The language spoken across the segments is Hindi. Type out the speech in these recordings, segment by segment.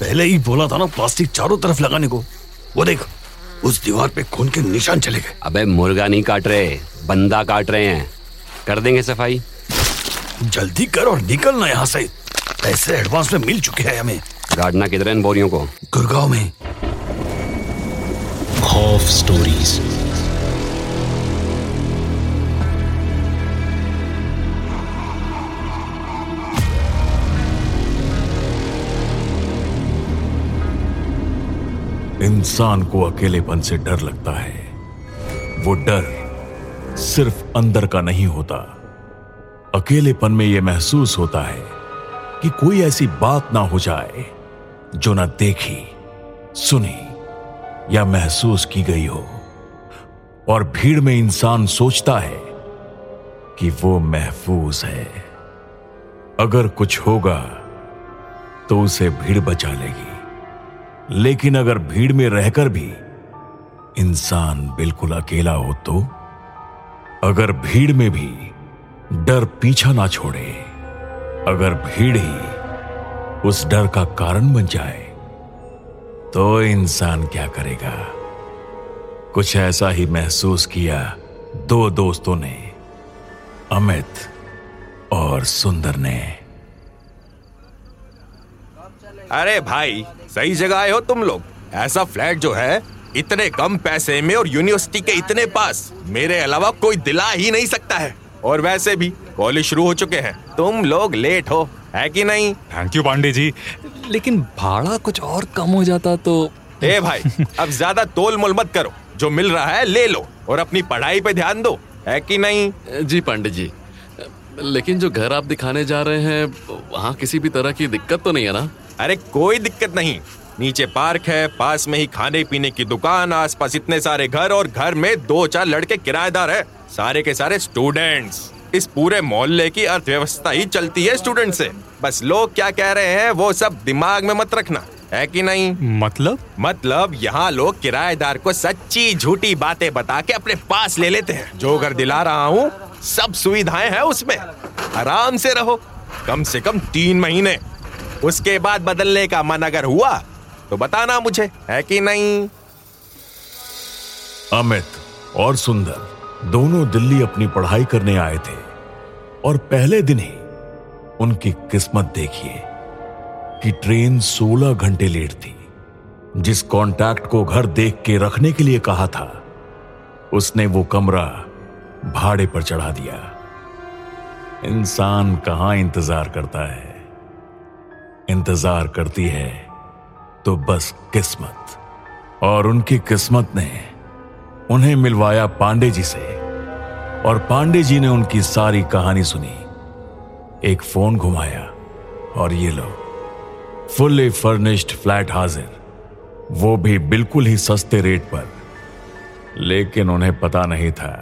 पहले ही बोला था ना प्लास्टिक चारों तरफ़ लगाने को। वो देख उस दीवार पे खून के निशान चले गए। अबे मुर्गा नहीं काट रहे बंदा काट रहे हैं। कर देंगे सफ़ाई। जल्दी कर और निकलना यहाँ से। पैसे एडवांस में मिल चुके हैं हमें। गाड़ना किधर है इन बोरियों को? गुड़गांव में। खौफ स्टोरीज इंसान को अकेलेपन से डर लगता है। वो डर सिर्फ़ अंदर का नहीं होता। अकेलेपन में यह महसूस होता है कि कोई ऐसी बात ना हो जाए जो ना देखी, सुनी या महसूस की गई हो। और भीड़ में इंसान सोचता है कि वो महफूज है। अगर कुछ होगा तो उसे भीड़ बचा लेगी। लेकिन अगर भीड़ में रहकर भी इंसान बिल्कुल अकेला हो तो अगर भीड़ में भी डर पीछा ना छोड़े, अगर भीड़ ही उस डर का कारण बन जाए तो इंसान क्या करेगा? कुछ ऐसा ही महसूस किया दो दोस्तों ने, अमित और सुंदर ने। अरे भाई सही जगह आए हो तुम लोग। ऐसा फ्लैट जो है इतने कम पैसे में और यूनिवर्सिटी के इतने पास मेरे अलावा कोई दिला ही नहीं सकता है। और वैसे भी कॉलेज शुरू हो चुके हैं। तुम लोग लेट हो है कि नहीं? Thank you Pandey ji. लेकिन भाड़ा कुछ और कम हो जाता तो ए भाई अब ज़्यादा तोल मोल मत करो। जो मिल रहा है ले लो और अपनी पढ़ाई पे ध्यान दो है कि नहीं? जी पांडे जी। लेकिन जो घर आप दिखाने जा रहे हैं वहाँ किसी भी तरह की दिक्कत तो नहीं है ना? अरे कोई दिक्कत नहीं। नीचे पार्क है पास में ही खाने पीने की दुकान आसपास इतने सारे घर और घर में दो चार लड़के किराएदार है। सारे के सारे स्टूडेंट्स इस पूरे मोहल्ले की अर्थव्यवस्था ही चलती है स्टूडेंट से। बस लोग क्या कह रहे हैं वो सब दिमाग में मत रखना। है कि नहीं? मतलब? मतलब यहाँ लोग किराएदार को सच्ची झूठी बातें बता के अपने पास ले लेते हैं। जो घर दिला रहा हूँ सब सुविधाएँ हैं उसमें। आराम से रहो। कम से कम तीन महीने। उसके बाद बदलने का मन अगर हुआ तो बताना मुझे, है कि नहीं? अमित और सुंदर दोनों दिल्ली अपनी पढ़ाई करने आए थे और पहले दिन ही उनकी किस्मत देखिए कि ट्रेन 16 घंटे लेट थी। जिस कॉन्टैक्ट को घर देख के रखने के लिए कहा था, उसने वो कमरा भाड़े पर चढ़ा दिया। इंसान कहाँ इंतज़ार करता है? इंतज़ार करती है तो बस किस्मत। और उनकी किस्मत ने उन्हें मिलवाया पांडे जी से। और पांडे जी ने उनकी सारी कहानी सुनी। एक फ़ोन घुमाया, और ये लो, फुल्ली फर्निश्ड फ्लैट हाजिर, वो भी बिल्कुल ही सस्ते रेट पर। लेकिन उन्हें पता नहीं था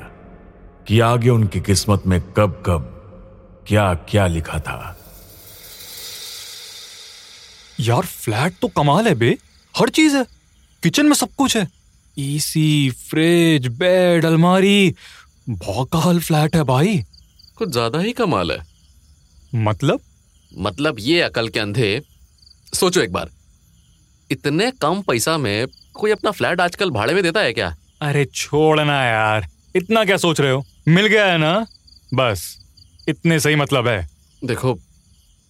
कि आगे उनकी किस्मत में कब कब क्या क्या लिखा था। यार फ्लैट तो कमाल है बे। हर चीज़ है। किचन में सब कुछ है। एसी फ्रिज बेड अलमारी। भौकाल फ्लैट है भाई। कुछ ज़्यादा ही कमाल है। मतलब? मतलब ये अकल के अंधे। सोचो एक बार। इतने कम पैसा में कोई अपना फ्लैट आजकल भाड़े में देता है क्या? अरे छोड़ना यार। इतना क्या सोच रहे हो? मिल गया है ना? बस। इतने सही मतलब है। देखो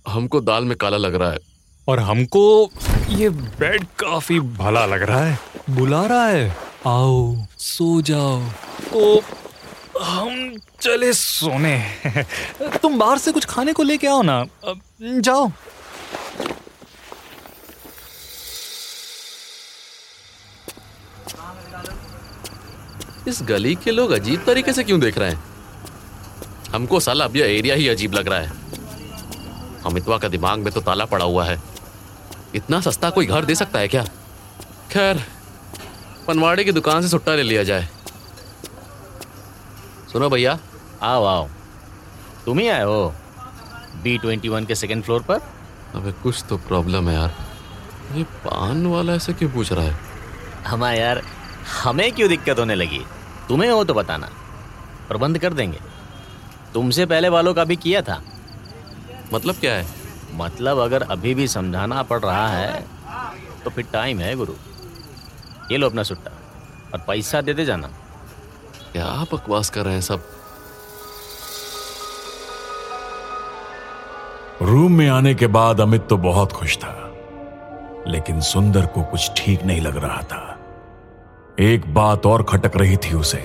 हमको दाल में काला लग रहा है। और हमको ये बेड काफ़ी भला लग रहा है। बुला रहा है। आओ, सो जाओ। तो हम चले सोने। तुम बाहर से कुछ खाने को लेके आओ ना। जाओ। इस गली के लोग अजीब तरीके से क्यों देख रहे हैं? हमको साला अब यह एरिया ही अजीब लग रहा है। अमितवा का दिमाग में तो ताला पड़ा हुआ है। इतना सस्ता कोई घर दे सकता है क्या? खैर पनवाड़े की दुकान से सुट्टा ले लिया जाए। सुनो भैया। आओ आओ। तुम ही आए हो बी ट्वेंटी वन के सेकेंड फ्लोर पर? अबे कुछ तो प्रॉब्लम है यार। ये पान वाला ऐसे क्यों पूछ रहा है? हमा यार हमें क्यों दिक्कत होने लगी? तुम्हें हो तो बताना। प्रबंध कर देंगे। तुमसे पहले वालों का भी किया था। मतलब क्या है? मतलब अगर अभी भी समझाना पड़ रहा है तो फिर टाइम है गुरु। ये लो अपना सुट्टा और पैसा दे दे जाना। क्या बकवास कर रहे हैं सब? रूम में आने के बाद अमित तो बहुत खुश था लेकिन सुंदर को कुछ ठीक नहीं लग रहा था। एक बात और खटक रही थी उसे।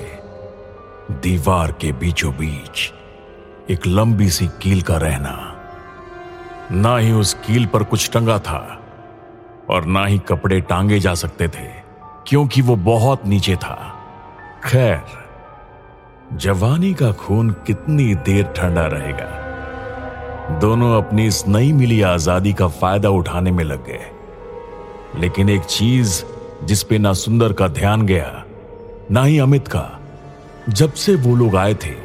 दीवार के बीचों बीच एक लंबी सी कील का रहना। ना ही उस कील पर कुछ टंगा था और ना ही कपड़े टांगे जा सकते थे, क्योंकि वो बहुत नीचे था। खैर, जवानी का खून कितनी देर ठंडा रहेगा? दोनों अपनी इस नई मिली आज़ादी का फ़ायदा उठाने में लग गए। लेकिन एक चीज़ जिस पे ना सुंदर का ध्यान गया, ना ही अमित का, जब से वो लोग आए थे,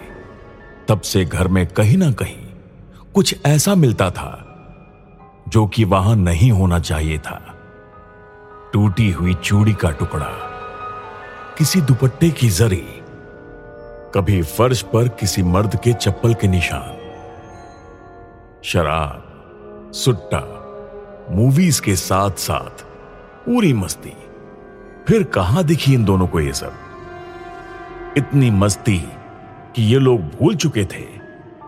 तब से घर में कहीं ना कहीं कुछ ऐसा मिलता था जो कि वहाँ नहीं होना चाहिए था। टूटी हुई चूड़ी का टुकड़ा, किसी दुपट्टे की जरी, कभी फर्श पर किसी मर्द के चप्पल के निशान, शराब, सुट्टा मूवीज़ के साथ साथ पूरी मस्ती। फिर कहाँ दिखी इन दोनों को ये सब? इतनी मस्ती कि ये लोग भूल चुके थे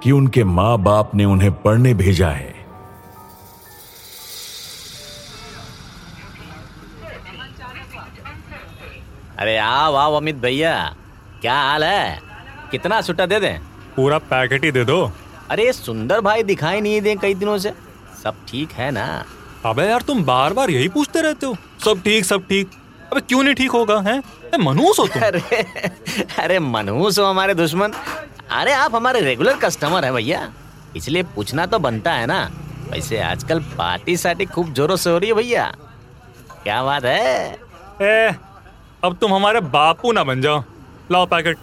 कि उनके माँ बाप ने उन्हें पढ़ने भेजा है। अरे आओ आओ अमित भैया। क्या हाल है? कितना सुट्टा दे दें? पूरा पैकेट ही दे दो। अरे सुंदर भाई दिखाई नहीं दे कई दिनों से। सब ठीक है ना? अबे यार तुम बार बार यही पूछते रहते हो। सब ठीक सब ठीक। अबे क्यों नहीं ठीक होगा हैं? मनहूस हो तुम। अरे अरे मनहूस हो हमारे दुश्मन। अरे आप हमारे रेगुलर कस्टमर है भैया। इसलिए पूछना तो बनता है ना। वैसे आजकल पार्टी साटी खूब जोरों से हो रही है भैया। क्या बात है? ए, अब तुम हमारे बापू ना बन जाओ। लाओ पैकेट।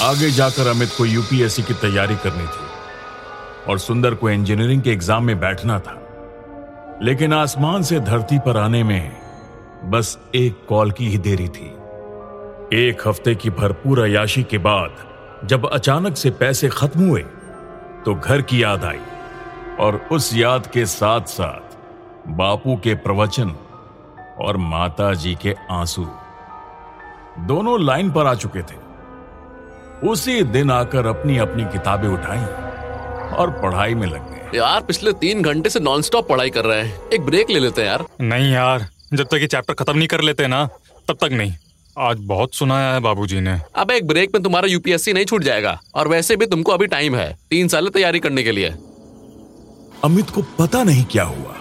आगे जाकर अमित को यूपीएससी की तैयारी करनी थी और सुंदर को इंजीनियरिंग के एग्ज़ाम में बैठना था। लेकिन आसमान से धरती पर आने में बस एक कॉल की ही देरी थी। एक हफ़्ते की भरपूर अयाशी के बाद जब अचानक से पैसे खत्म हुए तो घर की याद आई और उस याद के साथ साथ बापू के प्रवचन और माता जी के आँसू दोनों लाइन पर आ चुके थे। उसी दिन आकर अपनी अपनी किताबें उठाई और पढ़ाई में लग गए। यार पिछले तीन घंटे से नॉनस्टॉप पढ़ाई कर रहे हैं। एक ब्रेक ले लेते हैं यार। नहीं यार जब तक ये चैप्टर खत्म नहीं कर लेते ना तब तक नहीं। आज बहुत सुनाया है बाबूजी ने। अब एक ब्रेक में तुम्हारा यूपीएससी नहीं छूट जाएगा। और वैसे भी तुमको अभी टाइम है तीन साल तैयारी करने के लिए। अमित को पता नहीं क्या हुआ।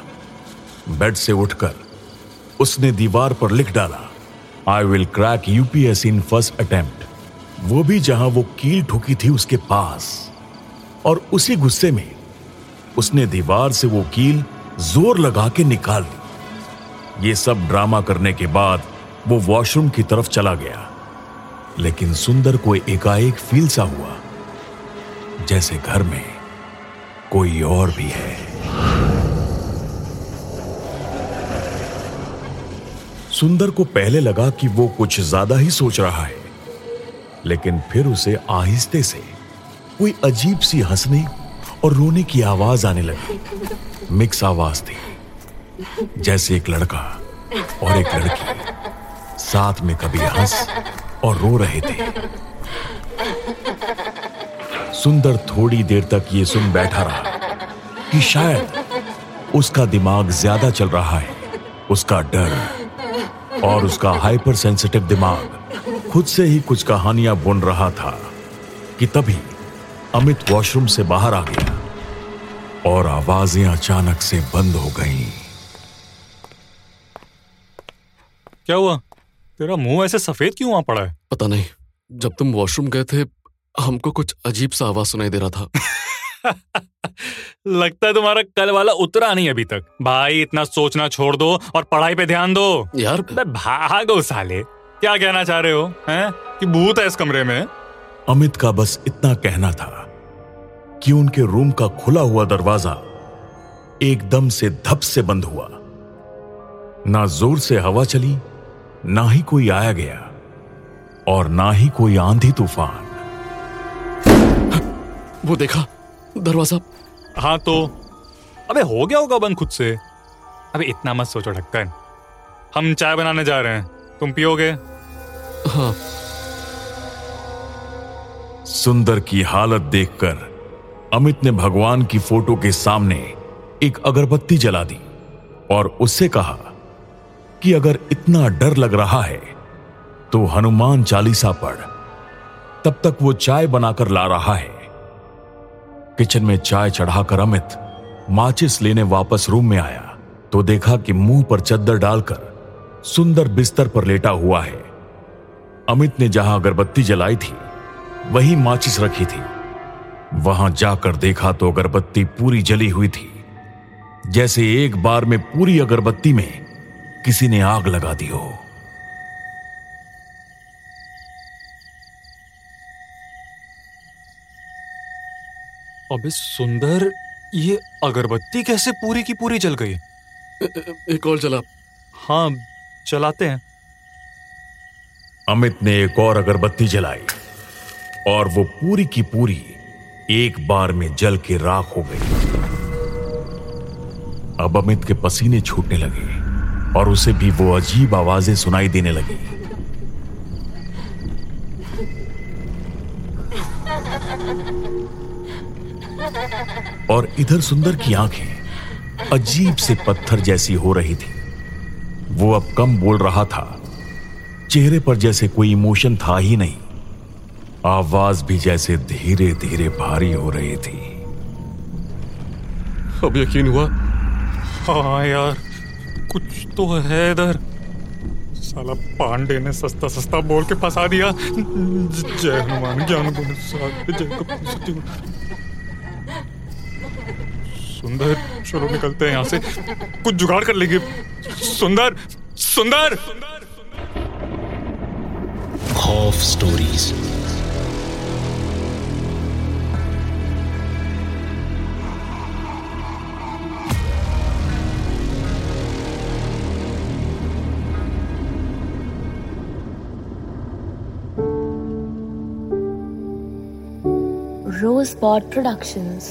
बेड से उठकर उसने दीवार पर लिख डाला I will crack UPSC in first attempt वो भी जहाँ वो कील ठोकी थी उसके पास। और उसी गुस्से में उसने दीवार से वो कील ज़ोर लगा के निकाल ली। ये सब ड्रामा करने के बाद वो वॉशरूम की तरफ़ चला गया। लेकिन सुंदर को एकाएक फील सा हुआ, जैसे घर में कोई और भी है। सुंदर को पहले लगा कि वो कुछ ज़्यादा ही सोच रहा है। लेकिन फिर उसे आहिस्ते से कोई अजीब सी हंसने और रोने की आवाज़ आने लगी। मिक्स आवाज़ थी, जैसे एक लड़का और एक लड़की साथ में कभी हंस और रो रहे थे। सुंदर थोड़ी देर तक ये सुन बैठा रहा कि शायद उसका दिमाग ज़्यादा चल रहा है, उसका डर और उसका हाइपर सेंसिटिव दिमाग खुद से ही कुछ कहानियाँ बुन रहा था कि तभी अमित वॉशरूम से बाहर आ गया और आवाज़ें अचानक से बंद हो गईं। क्या हुआ? तेरा मुँह ऐसे सफ़ेद क्यों वहाँ पड़ा है? पता नहीं जब तुम वॉशरूम गए थे हमको कुछ अजीब सा आवाज़ सुनाई दे रहा था। लगता है तुम्हारा कल वाला उतरा नहीं अभी तक। भाई इतना सोचना छोड़ दो और पढ़ाई पे ध्यान दो। यार भागो साले। क्या कहना चाह रहे हो हैं? कि भूत है इस कमरे में? अमित का बस इतना कहना था कि उनके रूम का खुला हुआ दरवाज़ा एकदम से धप से बंद हुआ। ना ज़ोर से हवा चली ना ही कोई आया गया और ना ही कोई आंधी तूफ़ान। वो देखा दरवाज़ा। हाँ तो अबे हो गया होगा बंद खुद से। अबे इतना मत सोचो ढक्कन। हम चाय बनाने जा रहे हैं। तुम पियोगे? हाँ। सुंदर की हालत देखकर अमित ने भगवान की फ़ोटो के सामने एक अगरबत्ती जला दी और उससे कहा कि अगर इतना डर लग रहा है तो हनुमान चालीसा पढ़। तब तक वो चाय बनाकर ला रहा है। किचन में चाय चढ़ाकर अमित माचिस लेने वापस रूम में आया तो देखा कि मुँह पर चद्दर डालकर सुंदर बिस्तर पर लेटा हुआ है। अमित ने जहाँ अगरबत्ती जलाई थी, वही माचिस रखी थी। वहाँ जाकर देखा तो अगरबत्ती पूरी जली हुई थी, जैसे एक बार में पूरी अगरबत्ती में किसी ने आग लगा दी हो। अबे सुंदर ये अगरबत्ती कैसे पूरी की पूरी जल गई? एक और जला। हाँ चलाते हैं। अमित ने एक और अगरबत्ती जलाई और वो पूरी की पूरी एक बार में जल के राख हो गई। अब अमित के पसीने छूटने लगे और उसे भी वो अजीब आवाज़ें सुनाई देने लगी। और इधर सुंदर की आँखें अजीब से पत्थर जैसी हो रही थी। वो अब कम बोल रहा था। चेहरे पर जैसे कोई इमोशन था ही नहीं। आवाज़ भी जैसे धीरे धीरे भारी हो रही थी। अब यकीन हुआ? हाँ यार कुछ तो है इधर। साला पांडे ने सस्ता सस्ता बोल के फंसा दिया। जय हनुमान ज्ञान गुण सागर जय। सुंदर चलो निकलते हैं यहाँ से। कुछ जुगाड़ कर लेंगे। सुंदर सुंदर। खौफ स्टोरीज Rosebud Productions.